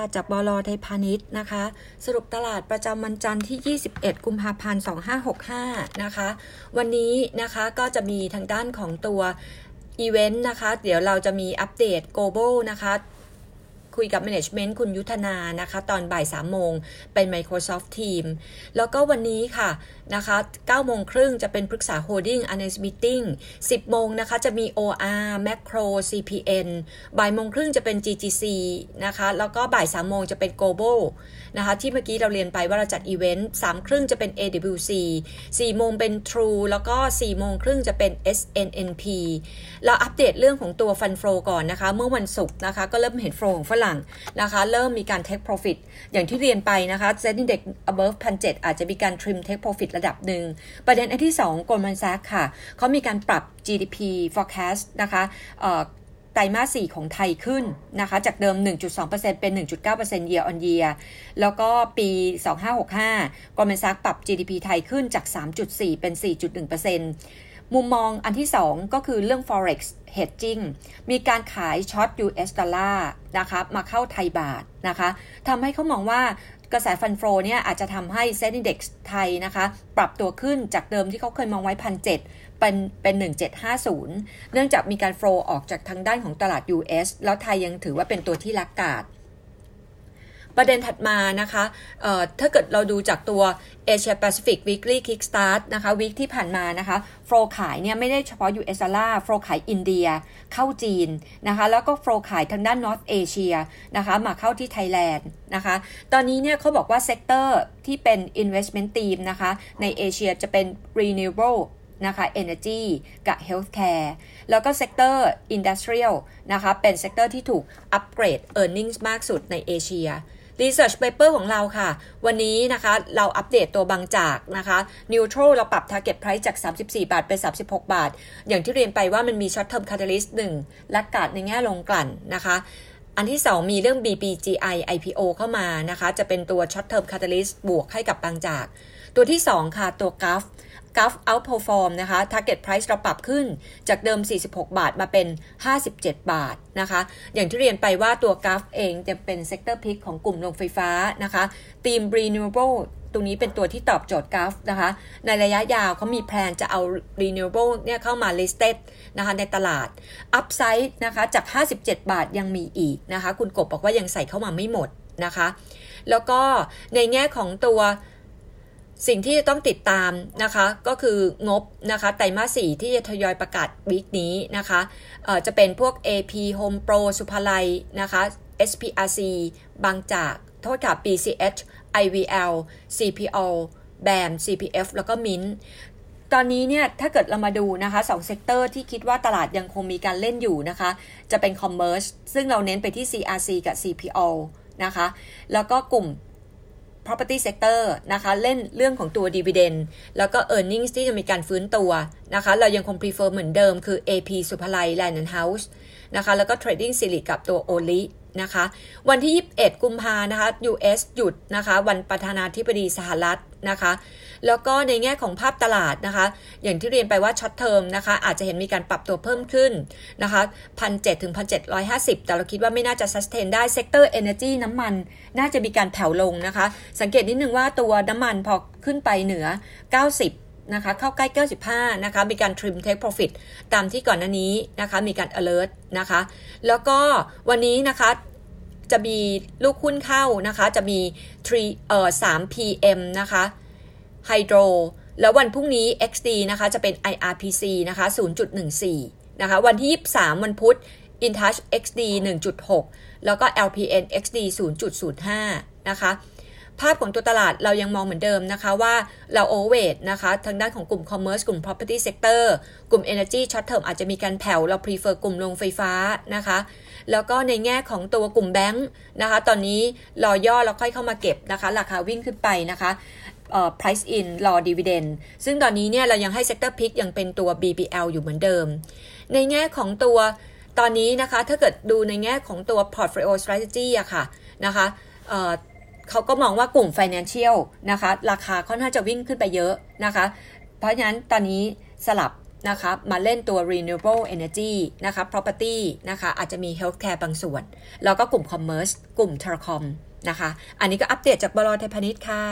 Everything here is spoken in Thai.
ค่ะจากบลไทยพาณิชย์นะคะ สรุปตลาดประจำวันจันทร์ที่ 21 กุมภาพันธ์ 2565 นะคะ วันนี้นะคะก็จะมีทางด้านของตัวอีเวนต์นะคะ เดี๋ยวเราจะมีอัปเดตโกลบอลนะคะ คุยกับ Management คุณยุทธนานะคะ ตอนบ่าย3โมงเป็น Microsoft Team แล้วก็วันนี้ค่ะนะคะ9โมงครึ่งจะเป็นปรึกษา Holding Analyst Meeting 10 โมงนะคะ จะมี OR Macro CPN บ่ายโมงครึ่งจะเป็น GGC นะคะ แล้วก็บ่าย3โมงจะเป็น Global นะคะ ที่เมื่อกี้เราเรียนไปว่าเราจัดอีเวนต์3ครึ่งจะเป็น AWC 4โมงเป็น True แล้วก็4โมงครึ่งจะเป็น SNNP เราอัปเดตเรื่องของตัวฟันโฟก่อนนะคะ เมื่อวันศุกร์นะคะ ก็เริ่มเห็นโฟของฝรั่งางนะคะ เริ่มมีการ take profit อย่างที่เรียนไปนะคะ Z Index above 1,700 อาจจะมีการ trim take profit ระดับหนึ่ง ประเด็นอันที่ 2 Goldman Sachs ค่ะ เขามีการปรับ GDP forecast นะคะไตรมาส 4 ของไทยขึ้นนะคะ จากเดิม 1.2%เป็น 1.9% year on year แล้วก็ปี 2565 Goldman Sachs ปรับ GDP ไทยขึ้นจาก 3.4 เป็น 4.1% มุมมองอันที่ 2 ก็คือเรื่อง forex hedging มีการขายช็อต US ดอลลาร์นะคะมาเข้าไทยบาทนะคะทำให้เขามองว่ากระแส fund flow เนี่ยอาจจะทำให้ SET Index ไทยนะคะ ปรับตัวขึ้นจากเดิมที่เขาเคยมองไว้พันเเป็นเป็น 1750 เนื่องจากมีการโฟออกจากทางด้านของตลาด US แล้วไทยยังถือว่าเป็นตัวที่ลักกาด ประเด็นถัดมานะคะถ้าเกิดเราดูจากตัว Asia Pacific Weekly Kickstart นะคะวีคที่ผ่านมานะคะโฟลขายเนี่ยไม่ได้เฉพาะ US ดอลลาร์โฟลขายอินเดียเข้าจีนนะคะแล้วก็โฟลขายทางด้าน North Asia นะคะมาเข้าที่ไทยแลนด์นะคะตอนนี้เนี่ยเขาบอกว่าเซกเตอร์ที่เป็น investment team นะคะในเอเชียจะเป็น renewable นะคะ energy กับ healthcare แล้วก็ sector industrial นะคะ เป็น sector ที่ถูกอัปเกรด earnings มากสุดในเอเชีย Research Paper ของเราค่ะ วันนี้นะคะเราอัปเดตตัวบางจากนะคะ Neutral เราปรับ Target Price จาก 34 บาทเป็น 36 บาท อย่างที่เรียนไปว่ามันมี Short Term Catalyst 1และกาดในแง่ลงกลั่นนะคะอันที่ 2 มีเรื่อง BPGI IPO เข้ามานะคะ จะเป็นตัว Short Term Catalyst บวกให้กับบางจาก ตัวที่ 2 ค่ะ ตัว g u f กัฟ outperform นะคะ target price เราปรับขึ้นจากเดิม 46 บาทมาเป็น 57 บาทนะคะ อย่างที่เรียนไปว่าตัวกัฟเองจะเป็น sector pick ของกลุ่มโรงไฟฟ้านะคะทีม renewable ตรงนี้เป็นตัวที่ตอบโจทย์กัฟนะคะ ในระยะยาวเขามีแพลนจะเอา renewable เนี่ยเข้ามา listed นะคะในตลาด upside นะคะจาก 57 บาทยังมีอีกนะคะ คุณกบบอกว่ายังใส่เข้ามาไม่หมดนะคะ แล้วก็ในแง่ของตัว สิ่งที่จะต้องติดตามนะคะก็คืองบนะคะไตรมาสี่ที่จะทยอยประกาศวิกนี้นะคะจะเป็นพวก AP Home Pro สุภาลัยนะคะ SPRC บางจาก โทษค่ะ BCH IVL CPO BAM CPF แล้วก็มินตอนนี้เนี่ยถ้าเกิดเรามาดูนะคะสอง sector ที่คิดว่าตลาดยังคงมีการเล่นอยู่นะคะ จะเป็น Commerce ซึ่งเราเน้นไปที่ CRC กับ CPALL นะคะ แล้วก็กลุ่ม property sector นะคะเล่นเรื่องของตัว dividend แล้วก็ earnings ที่จะมีการฟื้นตัวนะคะเรายังคง prefer เหมือนเดิมคือ AP ศุภาลัย Land and House นะคะแล้วก็ trading SIRI กับตัว ORI นะคะ วันที่ 21 กุมภานะคะ US หยุดนะคะ วันประธานาธิบดีสหรัฐนะคะ แล้วก็ในแง่ของภาพตลาดนะคะ อย่างที่เรียนไปว่า short term นะคะ อาจจะเห็นมีการปรับตัวเพิ่มขึ้นนะคะพันเถึงพันเแต่เราคิดว่าไม่น่าจะ sustain ได้ sector energy น้ำมัน น่าจะมีการแผ่วลงนะคะ สังเกตนิดนึงว่าตัวน้ำมันพอขึ้นไปเหนือ 90 นะคะเข้าใกล้ 95 นะคะมีการ trim take profit ตามที่ก่อนหน้านี้นะคะมีการ alert นะคะแล้วก็วันนี้นะคะจะมีลูกหุ้นเข้านะคะจะมี3เอ่อ3 PM นะคะไฮโดรแล้ววันพรุ่งนี้ XD นะคะจะเป็น IRPC นะคะ 0.14 นะคะวันที่ 23 วันพุธ InTouch XD 1.6 แล้วก็ LPN XD 0.05 นะคะ ภาพของตัวตลาดเรายังมองเหมือนเดิมนะคะว่าเราโอเวทนะคะทางด้านของกลุ่ม Commerce กลุ่ม Property Sector กลุ่ม Energy Short Term อาจจะมีการแผ่วเรา prefer กลุ่มโรงไฟฟ้านะคะ แล้วก็ในแง่ของตัวกลุ่มแบงค์นะคะ ตอนนี้รอย่อแล้วค่อยเข้ามาเก็บนะคะ ราคาวิ่งขึ้นไปนะคะ price in รอ dividend ซึ่งตอนนี้เนี่ยเรายังให้ sector pick ยังเป็นตัว BBL อยู่เหมือนเดิม ในแง่ของตัวตอนนี้นะคะ ถ้าเกิดดูในแง่ของตัว portfolio strategy อะค่ะนะคะ เขาก็มองว่ากลุ่ม financial นะคะ ราคาค่อนข้างจะวิ่งขึ้นไปเยอะนะคะ เพราะฉะนั้นตอนนี้สลับนะคะมาเล่นตัว renewable energy นะคะ property นะคะอาจจะมี healthcare บางส่วน แล้วก็กลุ่ม commerce กลุ่ม telecom นะคะ อันนี้ก็อัปเดตจากบลเทพนิชค่ะ